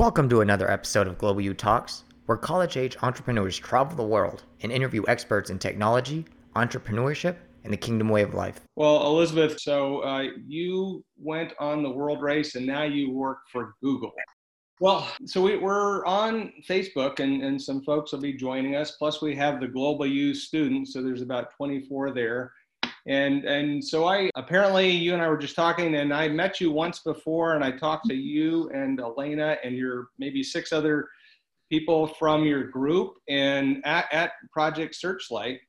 Welcome to another episode of Global U Talks, where college age entrepreneurs travel the world and interview experts in technology, entrepreneurship, and the kingdom way of life. Well, Elizabeth, so uh, you went on the world race and now you work for Google. Well, so we, are on Facebook and, and some folks will be joining us. Plus, we have the Global U students, so there's about 24 there. And and so I apparently you and I were just talking, and I met you once before, and I talked to you and Elena and your maybe six other people from your group and at, at Project Searchlight.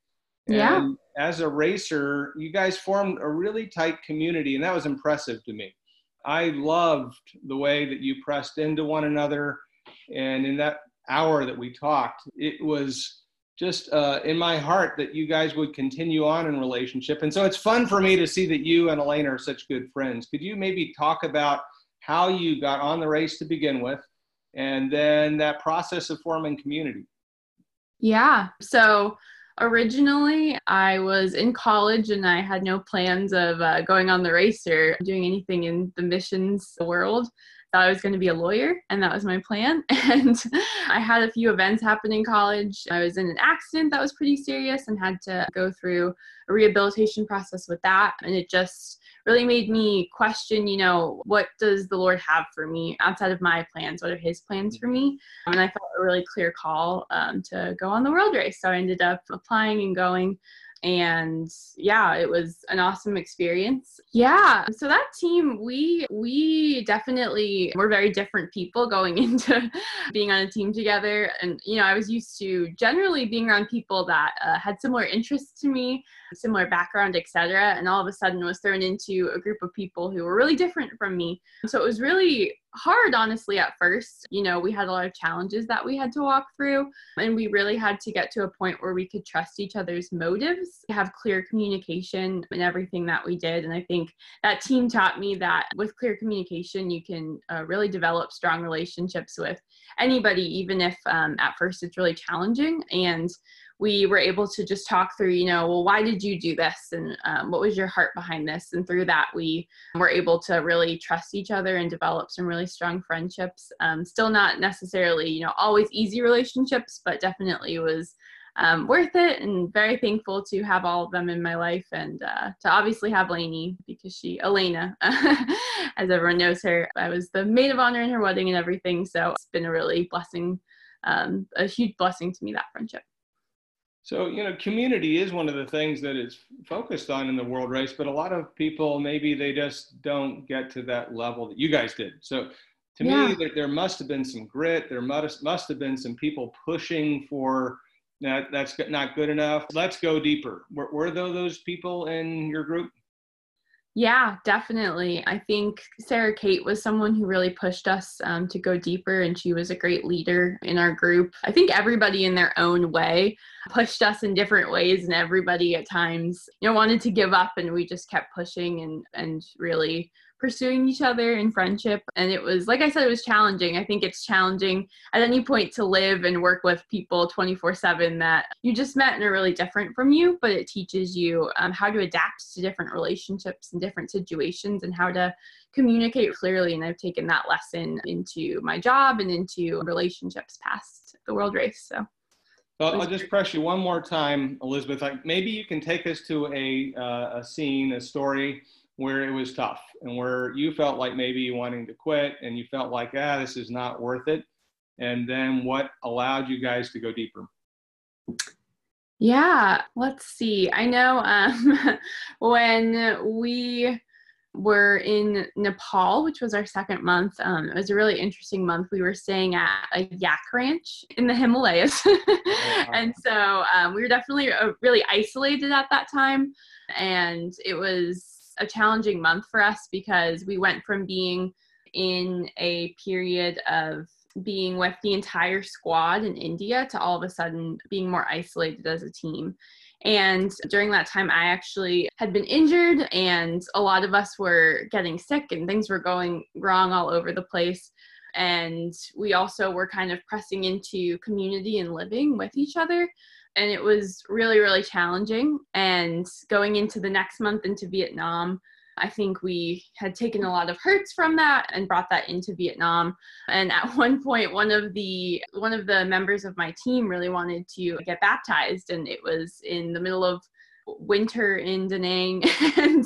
Yeah. And as a racer, you guys formed a really tight community, and that was impressive to me. I loved the way that you pressed into one another, and in that hour that we talked, it was just uh, in my heart that you guys would continue on in relationship. And so it's fun for me to see that you and Elaine are such good friends. Could you maybe talk about how you got on the race to begin with and then that process of forming community? Yeah. So originally I was in college and I had no plans of uh, going on the race or doing anything in the missions world thought I was going to be a lawyer, and that was my plan. And I had a few events happen in college. I was in an accident that was pretty serious and had to go through a rehabilitation process with that. And it just really made me question, you know, what does the Lord have for me outside of my plans? What are His plans for me? And I felt a really clear call um, to go on the world race. So I ended up applying and going and yeah it was an awesome experience. Yeah. So that team we we definitely were very different people going into being on a team together. And you know i was used to generally being around people that uh, had similar interests to me similar background etc and all of a sudden was thrown into a group of people who were really different from me. So it was really hard honestly at first. You know we had a lot of challenges that we had to walk through and we really had to get to a point where we could trust each other's motives have clear communication in everything that we did. And i think that team taught me that with clear communication you can uh, really develop strong relationships with anybody even if um, at first it's really challenging. And we were able to just talk through, you know, well, why did you do this? And um, what was your heart behind this? And through that, we were able to really trust each other and develop some really strong friendships. Um, still not necessarily, you know, always easy relationships, but definitely was um, worth it and very thankful to have all of them in my life and uh, to obviously have Lainey because she, Elena, as everyone knows her, I was the maid of honor in her wedding and everything. So it's been a really blessing, um, a huge blessing to me, that friendship. So, you know, community is one of the things that is focused on in the world race, but a lot of people maybe they just don't get to that level that you guys did. So, to yeah. me, there, there, must have been some grit. There must, must have been some people pushing for that. That's not good enough. Let's go deeper. Were, were those people in your group? Yeah, definitely. I think Sarah Kate was someone who really pushed us um, to go deeper, and she was a great leader in our group. I think everybody in their own way pushed us in different ways, and everybody at times, you know, wanted to give up, and we just kept pushing and and really pursuing each other in friendship. And it was, like I said, it was challenging. I think it's challenging at any point to live and work with people 24 7 that you just met and are really different from you, but it teaches you um, how to adapt to different relationships and different situations and how to communicate clearly. And I've taken that lesson into my job and into relationships past the world race. So. Well, I'll just press you one more time, Elizabeth. Like maybe you can take us to a, uh, a scene, a story where it was tough and where you felt like maybe wanting to quit and you felt like, ah, this is not worth it. And then what allowed you guys to go deeper? Yeah, let's see. I know um, when we were in Nepal, which was our second month. Um, it was a really interesting month. We were staying at a yak ranch in the Himalayas. Oh, and so um, we were definitely uh, really isolated at that time. And it was a challenging month for us because we went from being in a period of being with the entire squad in India to all of a sudden being more isolated as a team. And during that time, I actually had been injured, and a lot of us were getting sick, and things were going wrong all over the place. And we also were kind of pressing into community and living with each other and it was really really challenging and going into the next month into vietnam I think we had taken a lot of hurts from that and brought that into Vietnam. And at one point, one of the one of the members of my team really wanted to get baptized, and it was in the middle of winter in Da Nang and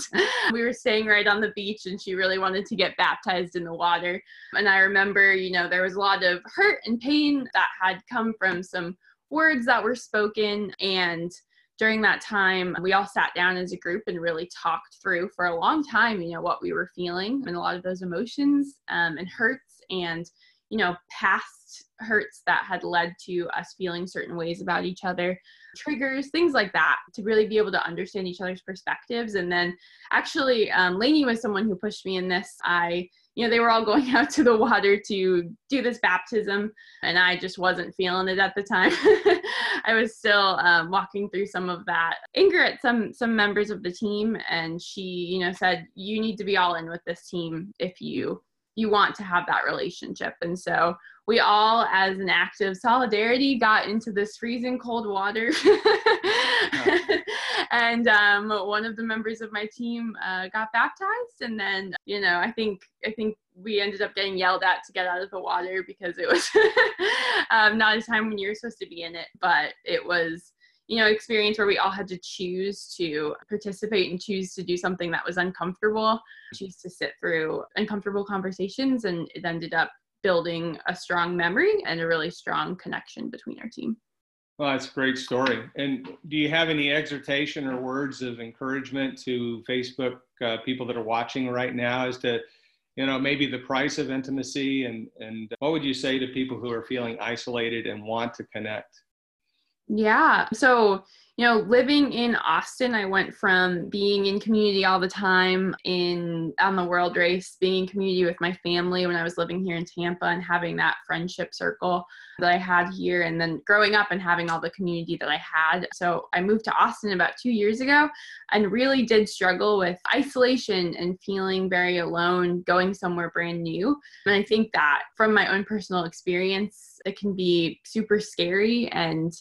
we were staying right on the beach and she really wanted to get baptized in the water. And I remember, you know, there was a lot of hurt and pain that had come from some words that were spoken and during that time we all sat down as a group and really talked through for a long time you know what we were feeling and a lot of those emotions um, and hurts and you know past hurts that had led to us feeling certain ways about each other triggers things like that to really be able to understand each other's perspectives. And then actually um, Lainey was someone who pushed me in this. I you know, they were all going out to the water to do this baptism, and I just wasn't feeling it at the time. I was still um, walking through some of that anger at some some members of the team, and she, you know, said, "You need to be all in with this team if you you want to have that relationship." And so we all, as an act of solidarity, got into this freezing cold water. and um, one of the members of my team uh, got baptized, and then you know, I think I think we ended up getting yelled at to get out of the water because it was um, not a time when you're supposed to be in it, but it was you know experience where we all had to choose to participate and choose to do something that was uncomfortable. Choose to sit through uncomfortable conversations. And it ended up building a strong memory and a really strong connection between our team. Well, that's a great story. And do you have any exhortation or words of encouragement to Facebook uh, people that are watching right now as to, you know, maybe the price of intimacy and and what would you say to people who are feeling isolated and want to connect? Yeah. So you know, living in Austin, I went from being in community all the time in on the world race, being in community with my family when I was living here in Tampa and having that friendship circle that I had here and then growing up and having all the community that I had. So I moved to Austin about 2 years ago and really did struggle with isolation and feeling very alone going somewhere brand new. And I think that from my own personal experience, it can be super scary and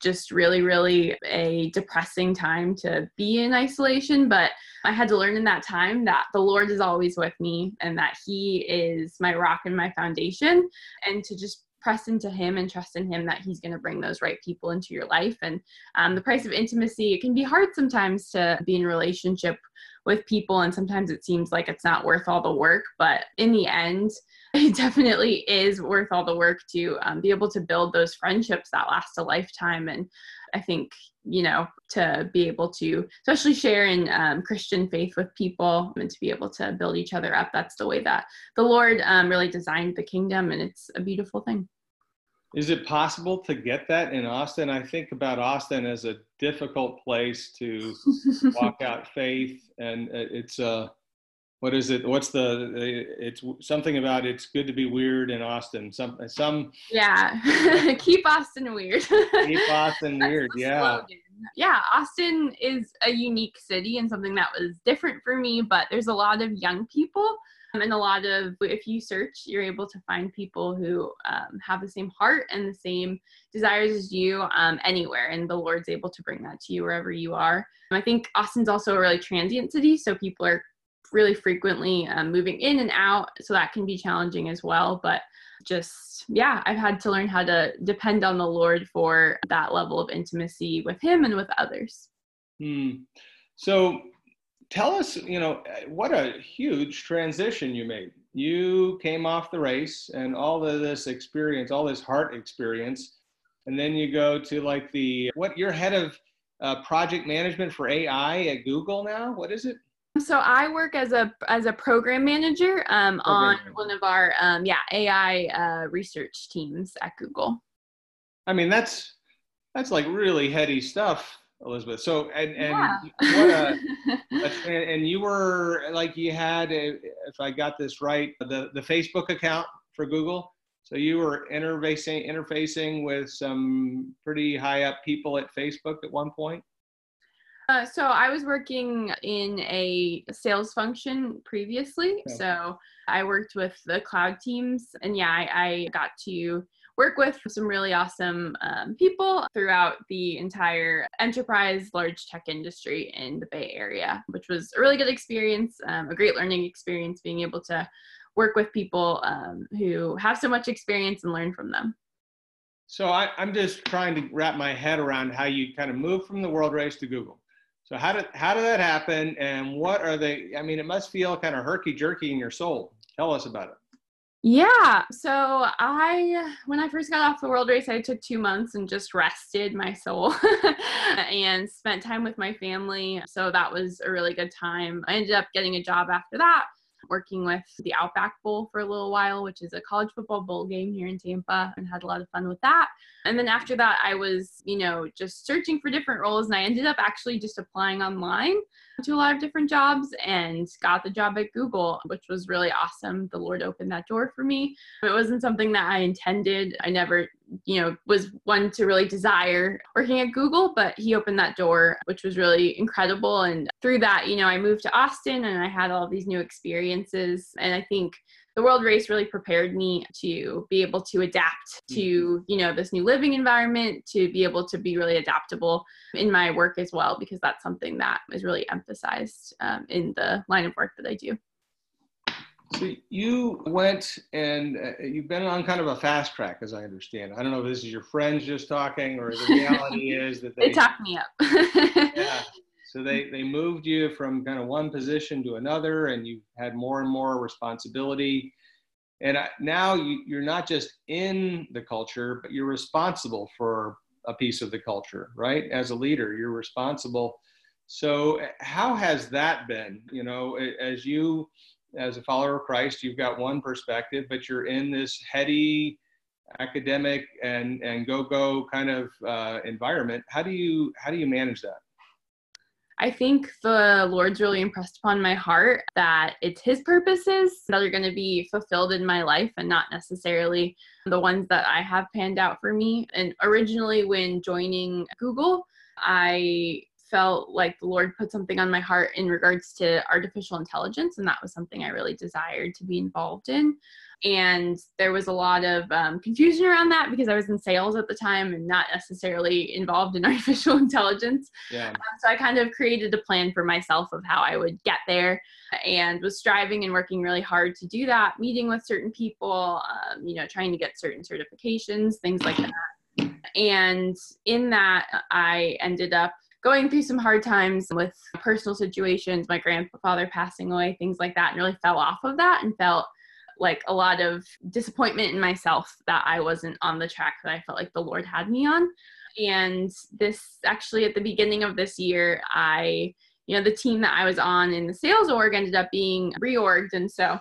just really, really a depressing time to be in isolation. But I had to learn in that time that the Lord is always with me and that He is my rock and my foundation, and to just press into him and trust in him that he's going to bring those right people into your life and um, the price of intimacy it can be hard sometimes to be in relationship with people and sometimes it seems like it's not worth all the work but in the end it definitely is worth all the work to um, be able to build those friendships that last a lifetime and i think you know to be able to especially share in um, christian faith with people and to be able to build each other up that's the way that the lord um, really designed the kingdom and it's a beautiful thing is it possible to get that in Austin? I think about Austin as a difficult place to walk out faith, and it's a uh, what is it? What's the? It's something about it's good to be weird in Austin. Some some. Yeah, keep Austin weird. keep Austin weird. Yeah. Slogan. Yeah, Austin is a unique city and something that was different for me. But there's a lot of young people um, and a lot of, if you search, you're able to find people who um, have the same heart and the same desires as you um, anywhere. And the Lord's able to bring that to you wherever you are. I think Austin's also a really transient city. So people are really frequently um, moving in and out. So that can be challenging as well. But just, yeah, I've had to learn how to depend on the Lord for that level of intimacy with Him and with others. Hmm. So tell us, you know, what a huge transition you made. You came off the race and all of this experience, all this heart experience, and then you go to like the what you're head of uh, project management for AI at Google now. What is it? So I work as a as a program manager um, on one of our um, yeah AI uh, research teams at Google. I mean that's that's like really heady stuff Elizabeth. So and and yeah. what a, and you were like you had if I got this right the the Facebook account for Google. So you were interfacing interfacing with some pretty high up people at Facebook at one point. Uh, so I was working in a sales function previously. Okay. So I worked with the cloud teams, and yeah, I, I got to work with some really awesome um, people throughout the entire enterprise large tech industry in the Bay Area, which was a really good experience, um, a great learning experience being able to work with people um, who have so much experience and learn from them. So I, am just trying to wrap my head around how you kind of move from the world race to Google. So how did how did that happen, and what are they? I mean, it must feel kind of herky jerky in your soul. Tell us about it. Yeah. So I, when I first got off the world race, I took two months and just rested my soul and spent time with my family. So that was a really good time. I ended up getting a job after that working with the Outback Bowl for a little while, which is a college football bowl game here in Tampa, and had a lot of fun with that. And then after that, I was, you know, just searching for different roles, and I ended up actually just applying online to a lot of different jobs and got the job at Google, which was really awesome. The Lord opened that door for me. It wasn't something that I intended. I never, you know, was one to really desire working at Google, but he opened that door, which was really incredible. And through that, you know, I moved to Austin and I had all these new experiences. And I think the world race really prepared me to be able to adapt to mm-hmm. you know this new living environment to be able to be really adaptable in my work as well because that's something that is really emphasized um, in the line of work that i do so you went and uh, you've been on kind of a fast track, as I understand. I don't know if this is your friends just talking or the reality is that they, they talked me up. yeah, so they, they moved you from kind of one position to another, and you had more and more responsibility. And now you, you're not just in the culture, but you're responsible for a piece of the culture, right? As a leader, you're responsible. So, how has that been? You know, as you, as a follower of Christ, you've got one perspective, but you're in this heady academic and and go go kind of uh, environment. How do you how do you manage that? I think the Lord's really impressed upon my heart that it's His purposes that are going to be fulfilled in my life and not necessarily the ones that I have panned out for me. And originally, when joining Google, I felt like the Lord put something on my heart in regards to artificial intelligence, and that was something I really desired to be involved in and there was a lot of um, confusion around that because I was in sales at the time and not necessarily involved in artificial intelligence. Yeah. Um, so I kind of created a plan for myself of how I would get there, and was striving and working really hard to do that. Meeting with certain people, um, you know, trying to get certain certifications, things like that. And in that, I ended up going through some hard times with personal situations, my grandfather passing away, things like that, and really fell off of that and felt like a lot of disappointment in myself that I wasn't on the track that I felt like the Lord had me on. And this actually at the beginning of this year, I, you know, the team that I was on in the sales org ended up being reorged. And so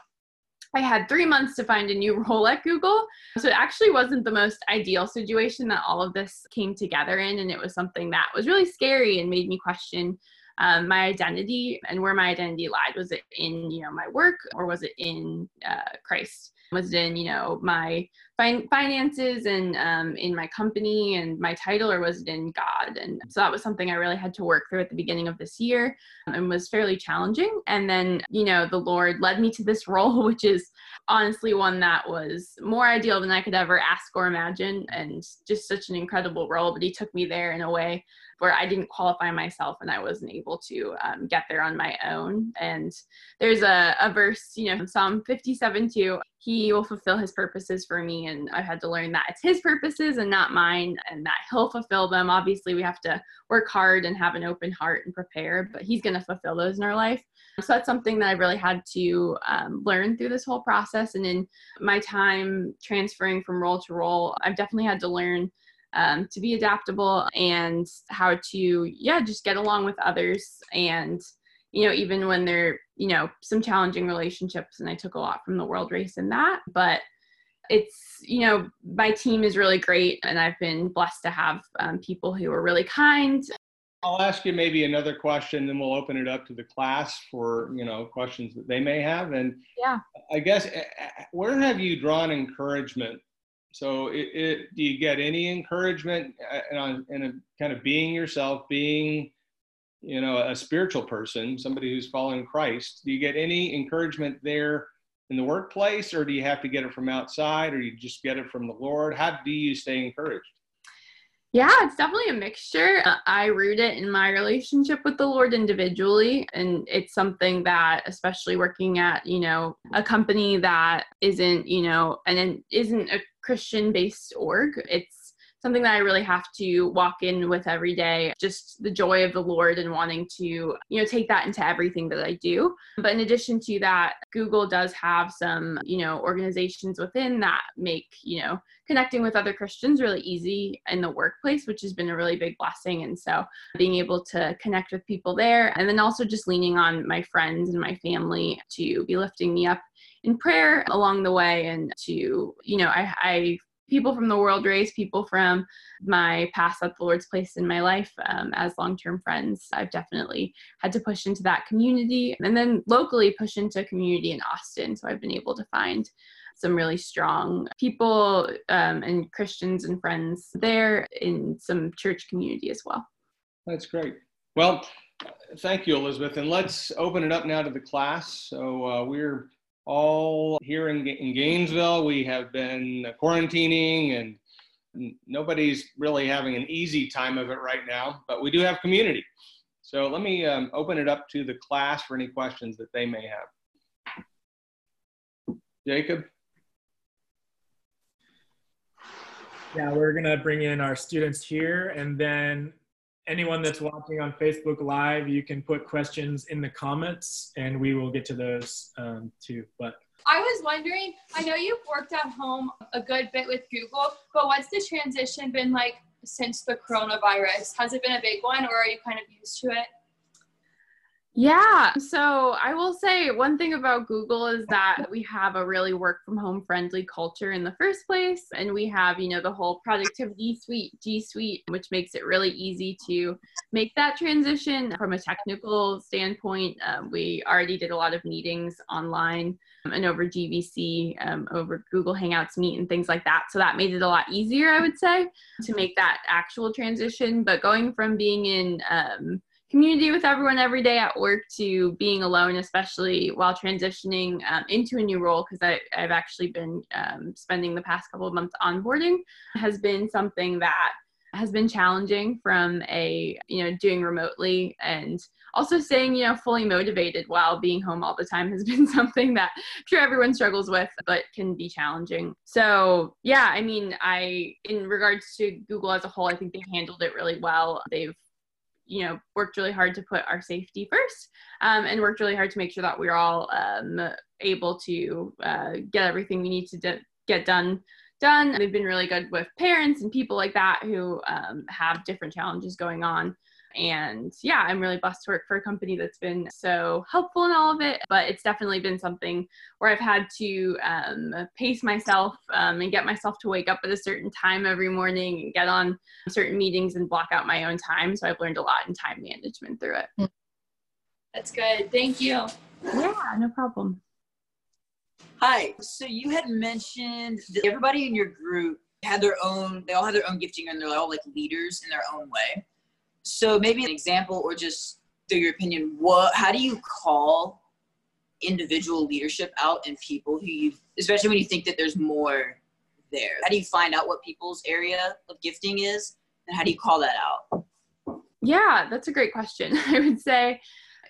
I had three months to find a new role at Google. So it actually wasn't the most ideal situation that all of this came together in. And it was something that was really scary and made me question um, my identity and where my identity lied. Was it in, you know, my work or was it in uh, Christ? Was it in, you know, my fin- finances and um, in my company and my title, or was it in God? And so that was something I really had to work through at the beginning of this year and was fairly challenging. And then, you know, the Lord led me to this role, which is honestly one that was more ideal than I could ever ask or imagine, and just such an incredible role. But He took me there in a way where I didn't qualify myself and I wasn't able to um, get there on my own. And there's a, a verse, you know, Psalm 57 2, He will fulfill His purposes for me. And I've had to learn that it's His purposes and not mine, and that He'll fulfill them. Obviously, we have to work hard and have an open heart and prepare, but He's going to fulfill those in our life. So that's something that I really had to um, learn through this whole process. And in my time transferring from role to role, I've definitely had to learn um, to be adaptable and how to yeah just get along with others. And you know even when they're you know some challenging relationships and i took a lot from the world race in that but it's you know my team is really great and i've been blessed to have um, people who are really kind. I'll ask you maybe another question then we'll open it up to the class for you know questions that they may have. And yeah. I guess eh, eh, where have you drawn encouragement so, it, it, do you get any encouragement in, in a kind of being yourself, being, you know, a spiritual person, somebody who's following Christ? Do you get any encouragement there in the workplace, or do you have to get it from outside, or you just get it from the Lord? How do you stay encouraged? Yeah, it's definitely a mixture. Uh, I root it in my relationship with the Lord individually. And it's something that, especially working at, you know, a company that isn't, you know, and isn't a Christian based org, it's something that I really have to walk in with every day. Just the joy of the Lord and wanting to, you know, take that into everything that I do. But in addition to that, Google does have some, you know, organizations within that make, you know, connecting with other Christians really easy in the workplace, which has been a really big blessing. And so being able to connect with people there and then also just leaning on my friends and my family to be lifting me up in prayer along the way and to you know I, I people from the world race, people from my past at the Lord's place in my life um, as long term friends. I've definitely had to push into that community and then locally push into a community in Austin. So I've been able to find some really strong people um, and Christians and friends there in some church community as well. That's great. Well, thank you, Elizabeth. And let's open it up now to the class. So uh, we're all here in, in Gainesville. We have been quarantining and nobody's really having an easy time of it right now, but we do have community. So let me um, open it up to the class for any questions that they may have. Jacob? Yeah, we're gonna bring in our students here and then anyone that's watching on Facebook Live, you can put questions in the comments and we will get to those um, too. But I was wondering, I know you've worked at home a good bit with Google, but what's the transition been like since the coronavirus? Has it been a big one or are you kind of used to it? Yeah. So I will say one thing about Google is that we have a really work from home friendly culture in the first place. And we have, you know, the whole productivity suite, G Suite, which makes it really easy to make that transition from a technical standpoint. Um, we already did a lot of meetings online um, and over GVC, um, over Google Hangouts Meet and things like that. So that made it a lot easier, I would say, to make that actual transition. But going from being in, um, community with everyone every day at work to being alone, especially while transitioning um, into a new role, because I've actually been um, spending the past couple of months onboarding, has been something that has been challenging from a you know doing remotely and also staying you know fully motivated while being home all the time has been something that I'm sure everyone struggles with but can be challenging. So yeah i mean i in regards to google as a whole i think they handled it really well. They've you know worked really hard to put our safety first um, and worked really hard to make sure that we're all um, able to uh, get everything we need to get done done. They've been really good with parents and people like that who um, have different challenges going on and yeah, I'm really blessed to work for a company that's been so helpful in all of it. But it's definitely been something where I've had to um, pace myself um, and get myself to wake up at a certain time every morning and get on certain meetings and block out my own time. So I've learned a lot in time management through it. That's good. Thank you. Yeah, no problem. Hi. So you had mentioned that everybody in your group had their own, they all had their own gifting and they're all like leaders in their own way. So maybe an example or just through your opinion, what how do you call individual leadership out in people who you especially when you think that there's more there? How do you find out what people's area of gifting is and how do you call that out? Yeah, that's a great question. I would say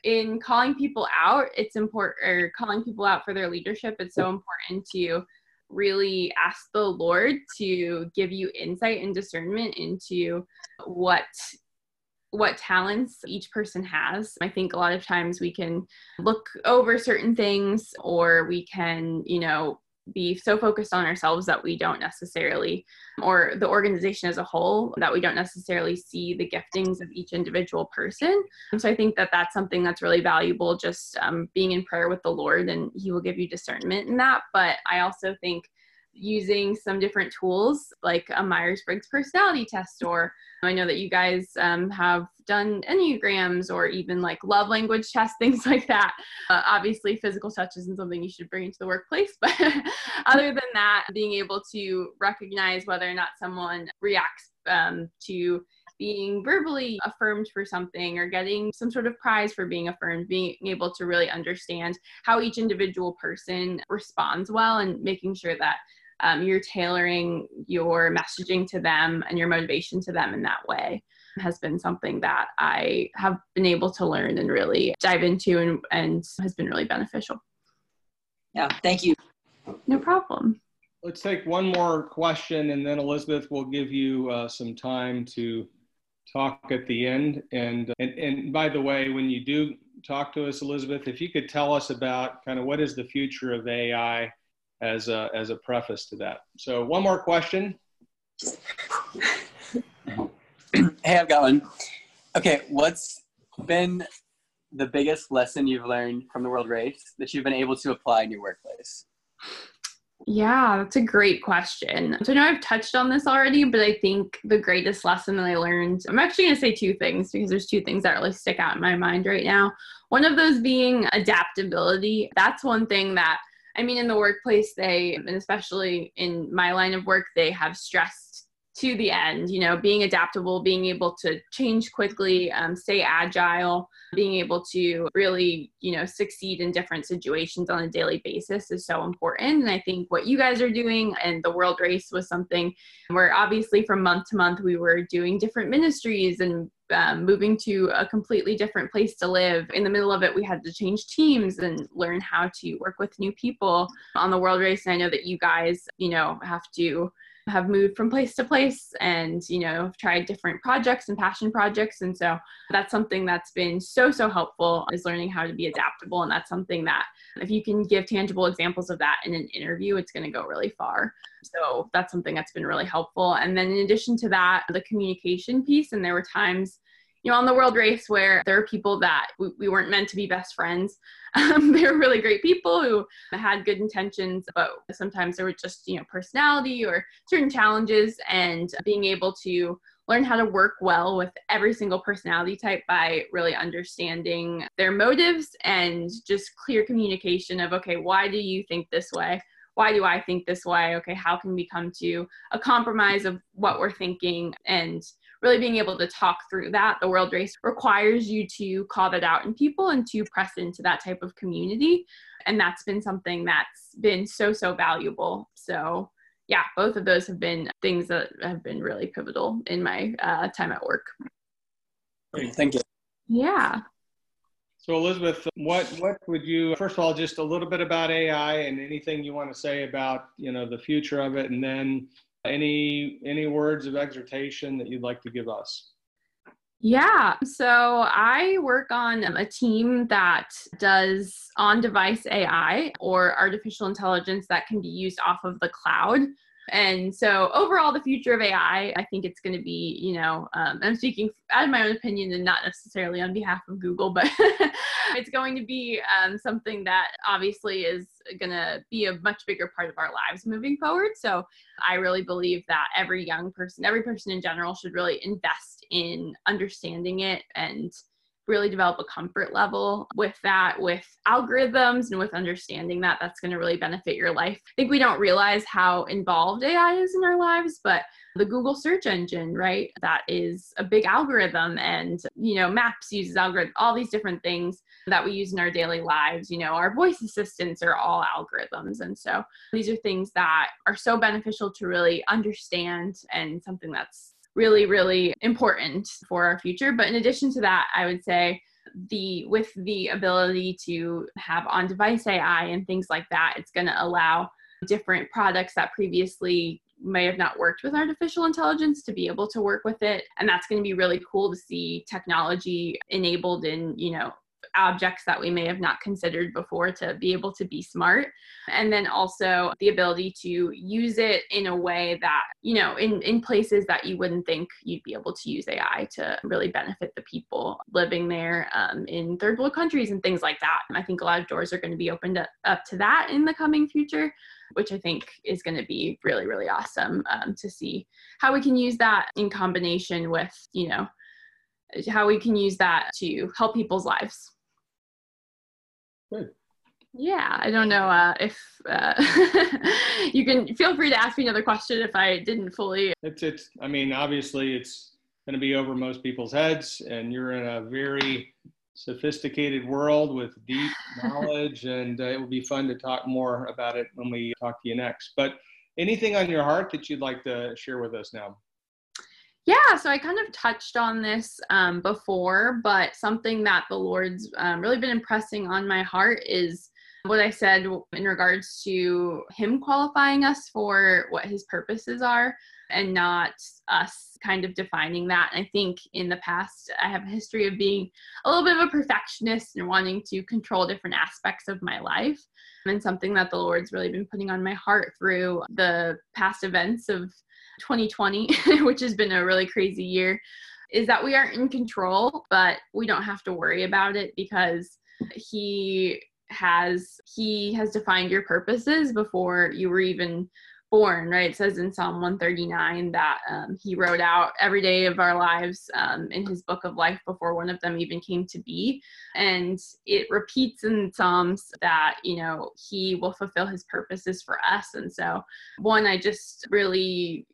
in calling people out, it's important or calling people out for their leadership, it's so important to really ask the Lord to give you insight and discernment into what what talents each person has. I think a lot of times we can look over certain things or we can, you know, be so focused on ourselves that we don't necessarily, or the organization as a whole, that we don't necessarily see the giftings of each individual person. So I think that that's something that's really valuable, just um, being in prayer with the Lord, and He will give you discernment in that. But I also think using some different tools like a Myers Briggs personality test, or I know that you guys um, have done Enneagrams or even like love language tests, things like that. Uh, obviously, physical touch isn't something you should bring into the workplace, but other than that, being able to recognize whether or not someone reacts um, to being verbally affirmed for something or getting some sort of prize for being affirmed, being able to really understand how each individual person responds well and making sure that um, you're tailoring your messaging to them and your motivation to them in that way has been something that I have been able to learn and really dive into and, and has been really beneficial. Yeah, thank you. No problem. Let's take one more question and then Elizabeth will give you uh, some time to talk at the end. And, and, and by the way, when you do talk to us, Elizabeth, if you could tell us about kind of what is the future of AI as a, as a preface to that. So one more question. hey, I've got one. Okay, what's been the biggest lesson you've learned from the world race that you've been able to apply in your workplace? Yeah, that's a great question. So I know I've touched on this already, but I think the greatest lesson that I learned, I'm actually going to say two things because there's two things that really stick out in my mind right now. One of those being adaptability. That's one thing that I mean, in the workplace, they, and especially in my line of work, they have stressed to the end, you know, being adaptable, being able to change quickly, um, stay agile, being able to really, you know, succeed in different situations on a daily basis is so important. And I think what you guys are doing and the world race was something where obviously from month to month we were doing different ministries and um, moving to a completely different place to live. In the middle of it, we had to change teams and learn how to work with new people on the world race. And I know that you guys, you know, have to have moved from place to place and you know tried different projects and passion projects. And so that's something that's been so so helpful is learning how to be adaptable. And that's something that if you can give tangible examples of that in an interview it's going to go really far. So that's something that's been really helpful. And then in addition to that the communication piece. And there were times you know, on the world race where there are people that we, we weren't meant to be best friends. Um, they were really great people who had good intentions, but sometimes there were just, you know, personality or certain challenges and being able to learn how to work well with every single personality type by really understanding their motives and just clear communication of, okay, why do you think this way? Why do I think this way? Okay, how can we come to a compromise of what we're thinking and really being able to talk through that. The World Race requires you to call that out in people and to press into that type of community. And that's been something that's been so, so valuable. So, yeah, both of those have been things that have been really pivotal in my uh, time at work. Great, thank you. Yeah. So Elizabeth, what what would you first of all just a little bit about AI and anything you want to say about you know the future of it, and then any any words of exhortation that you'd like to give us? Yeah, so I work on a team that does on device AI or artificial intelligence that can be used off of the cloud. And so, overall, the future of AI, I think it's going to be, you know, um, I'm speaking out of my own opinion and not necessarily on behalf of Google, but it's going to be um, something that obviously is going to be a much bigger part of our lives moving forward. So, I really believe that every young person, every person in general, should really invest in understanding it and really develop a comfort level with that, with algorithms and with understanding that that's going to really benefit your life. I think we don't realize how involved AI is in our lives, but the Google search engine, right? That is a big algorithm and, you know, Maps uses algorithm, all these different things that we use in our daily lives. You know, our voice assistants are all algorithms. And so these are things that are so beneficial to really understand and something that's really, really important for our future. But in addition to that, I would say the with the ability to have on device AI and things like that, it's going to allow different products that previously may have not worked with artificial intelligence to be able to work with it and that's going to be really cool to see technology enabled in you know objects that we may have not considered before to be able to be smart. And then also the ability to use it in a way that you know in in places that you wouldn't think you'd be able to use ai to really benefit the people living there um, in third world countries and things like that. I think a lot of doors are going to be opened up, up to that in the coming future which i think is going to be really really awesome um, to see how we can use that in combination with you know how we can use that to help people's lives Good. Yeah, I don't know uh, if uh, you can feel free to ask me another question if I didn't fully. It's it's. I mean, obviously, it's going to be over most people's heads, and you're in a very sophisticated world with deep knowledge, and uh, it will be fun to talk more about it when we talk to you next. But anything on your heart that you'd like to share with us now? Yeah, so I kind of touched on this um, before, but something that the Lord's um, really been impressing on my heart is what I said in regards to Him qualifying us for what His purposes are and not us kind of defining that. I think in the past, I have a history of being a little bit of a perfectionist and wanting to control different aspects of my life. And something that the Lord's really been putting on my heart through the past events of 2020, which has been a really crazy year, is that we aren't in control, but we don't have to worry about it because He has he has defined your purposes before you were even born, right? It says in Psalm 139 that um, he wrote out every day of our lives um, in his book of life before one of them even came to be. And it repeats in Psalms that, you know, he will fulfill his purposes for us. And so, one, I just really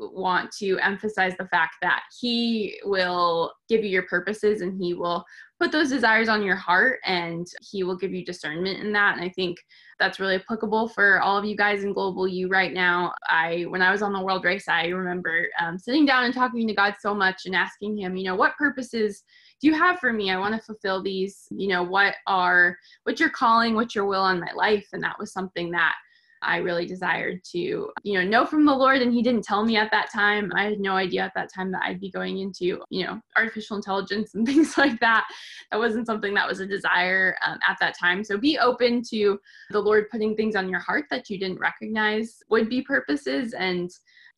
want to emphasize the fact that he will give you your purposes and he will put those desires on your heart and he will give you discernment in that. And i think that's really applicable for all of you guys in global u right now. I when i was on the world race i remember um, sitting down and talking to god so much and asking him you know what purposes do you have for me? I want to fulfill these. You know what are what's your calling? What's your will on my life? And that was something that I really desired to, you know, know from the Lord. And He didn't tell me at that time. I had no idea at that time that I'd be going into, you know, artificial intelligence and things like that. That wasn't something that was a desire um, at that time. So be open to the Lord putting things on your heart that you didn't recognize would be purposes and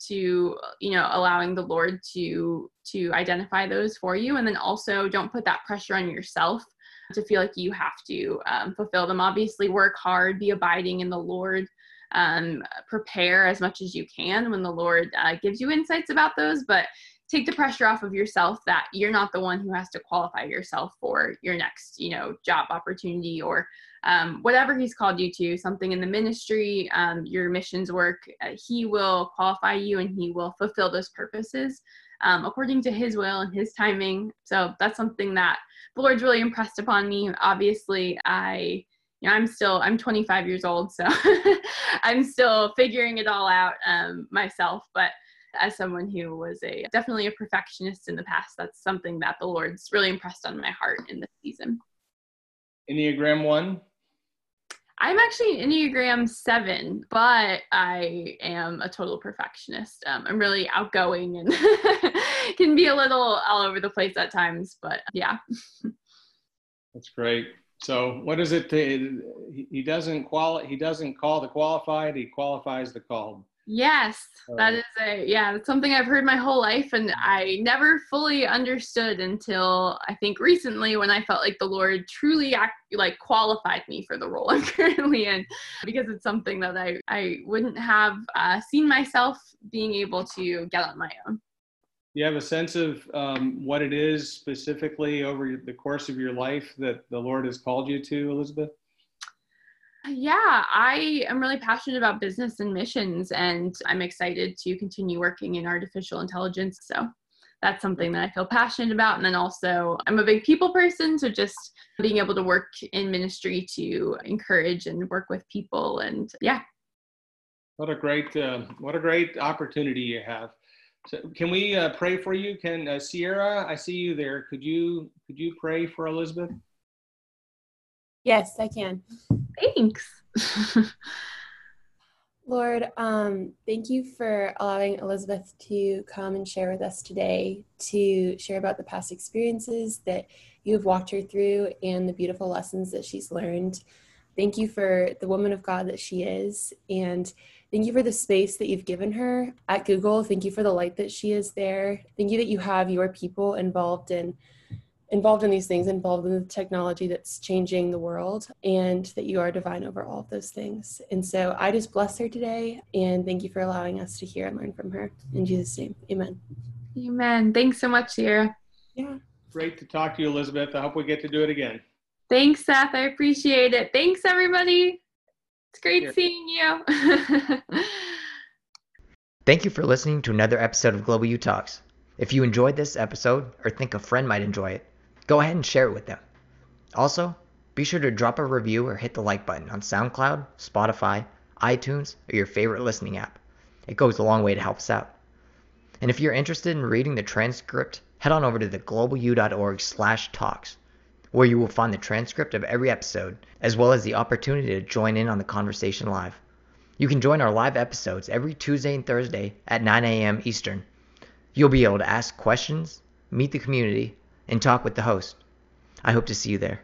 to you know allowing the lord to to identify those for you and then also don't put that pressure on yourself to feel like you have to um, fulfill them obviously work hard be abiding in the lord um, prepare as much as you can when the Lord uh, gives you insights about those, but take the pressure off of yourself that you're not the one who has to qualify yourself for your next, you know, job opportunity or um, whatever He's called you to, something in the ministry, um, your missions work. Uh, he will qualify you and He will fulfill those purposes. Um, according to his will and his timing. So that's something that the Lord's really impressed upon me. Obviously, I you know, I'm still I'm 25 years old, so I'm still figuring it all out um, myself. But as someone who was a definitely a perfectionist in the past, that's something that the Lord's really impressed on my heart in this season. Enneagram one. I'm actually Enneagram seven, but I am a total perfectionist. Um, I'm really outgoing and can be a little all over the place at times, but yeah. That's great. So what is it? To, he doesn't quali- He doesn't call the qualified. He qualifies the called. Yes, that is a yeah. That's something I've heard my whole life, and I never fully understood until I think recently when I felt like the Lord truly act, like qualified me for the role I'm currently in, because it's something that I I wouldn't have uh, seen myself being able to get on my own you have a sense of um, what it is specifically over the course of your life that the Lord has called you to, Elizabeth? Yeah, I am really passionate about business and missions, and I'm excited to continue working in artificial intelligence. So that's something that I feel passionate about. And then also, I'm a big people person, so just being able to work in ministry to encourage and work with people, and yeah. What a great, uh, what a great opportunity you have. So can we uh, pray for you? Can uh, Sierra, I see you there. Could you could you pray for Elizabeth? Yes, I can. Thanks. Lord, um, thank you for allowing Elizabeth to come and share with us today, to share about the past experiences that you have walked her through and the beautiful lessons that she's learned. Thank you for the woman of God that she is. And Thank you for the space that you've given her at Google. Thank you for the light that she is there. Thank you that you have your people involved in involved in these things, involved in the technology that's changing the world, and that you are divine over all of those things. And so I just bless her today and thank you for allowing us to hear and learn from her. In Jesus' name, amen. Amen. Thanks so much, Sierra. Yeah. Great to talk to you, Elizabeth. I hope we get to do it again. Thanks, Seth. I appreciate it. Thanks, everybody. It's great Here. seeing you. Thank you for listening to another episode of Global U Talks. If you enjoyed this episode or think a friend might enjoy it, go ahead and share it with them. Also, be sure to drop a review or hit the like button on SoundCloud, Spotify, iTunes, or your favorite listening app. It goes a long way to help us out. And if you're interested in reading the transcript, head on over to theglobalu.org slash talks, where you will find the transcript of every episode, as well as the opportunity to join in on the conversation live. You can join our live episodes every Tuesday and Thursday at 9 a.m. Eastern. You'll be able to ask questions, meet the community, and talk with the host. I hope to see you there.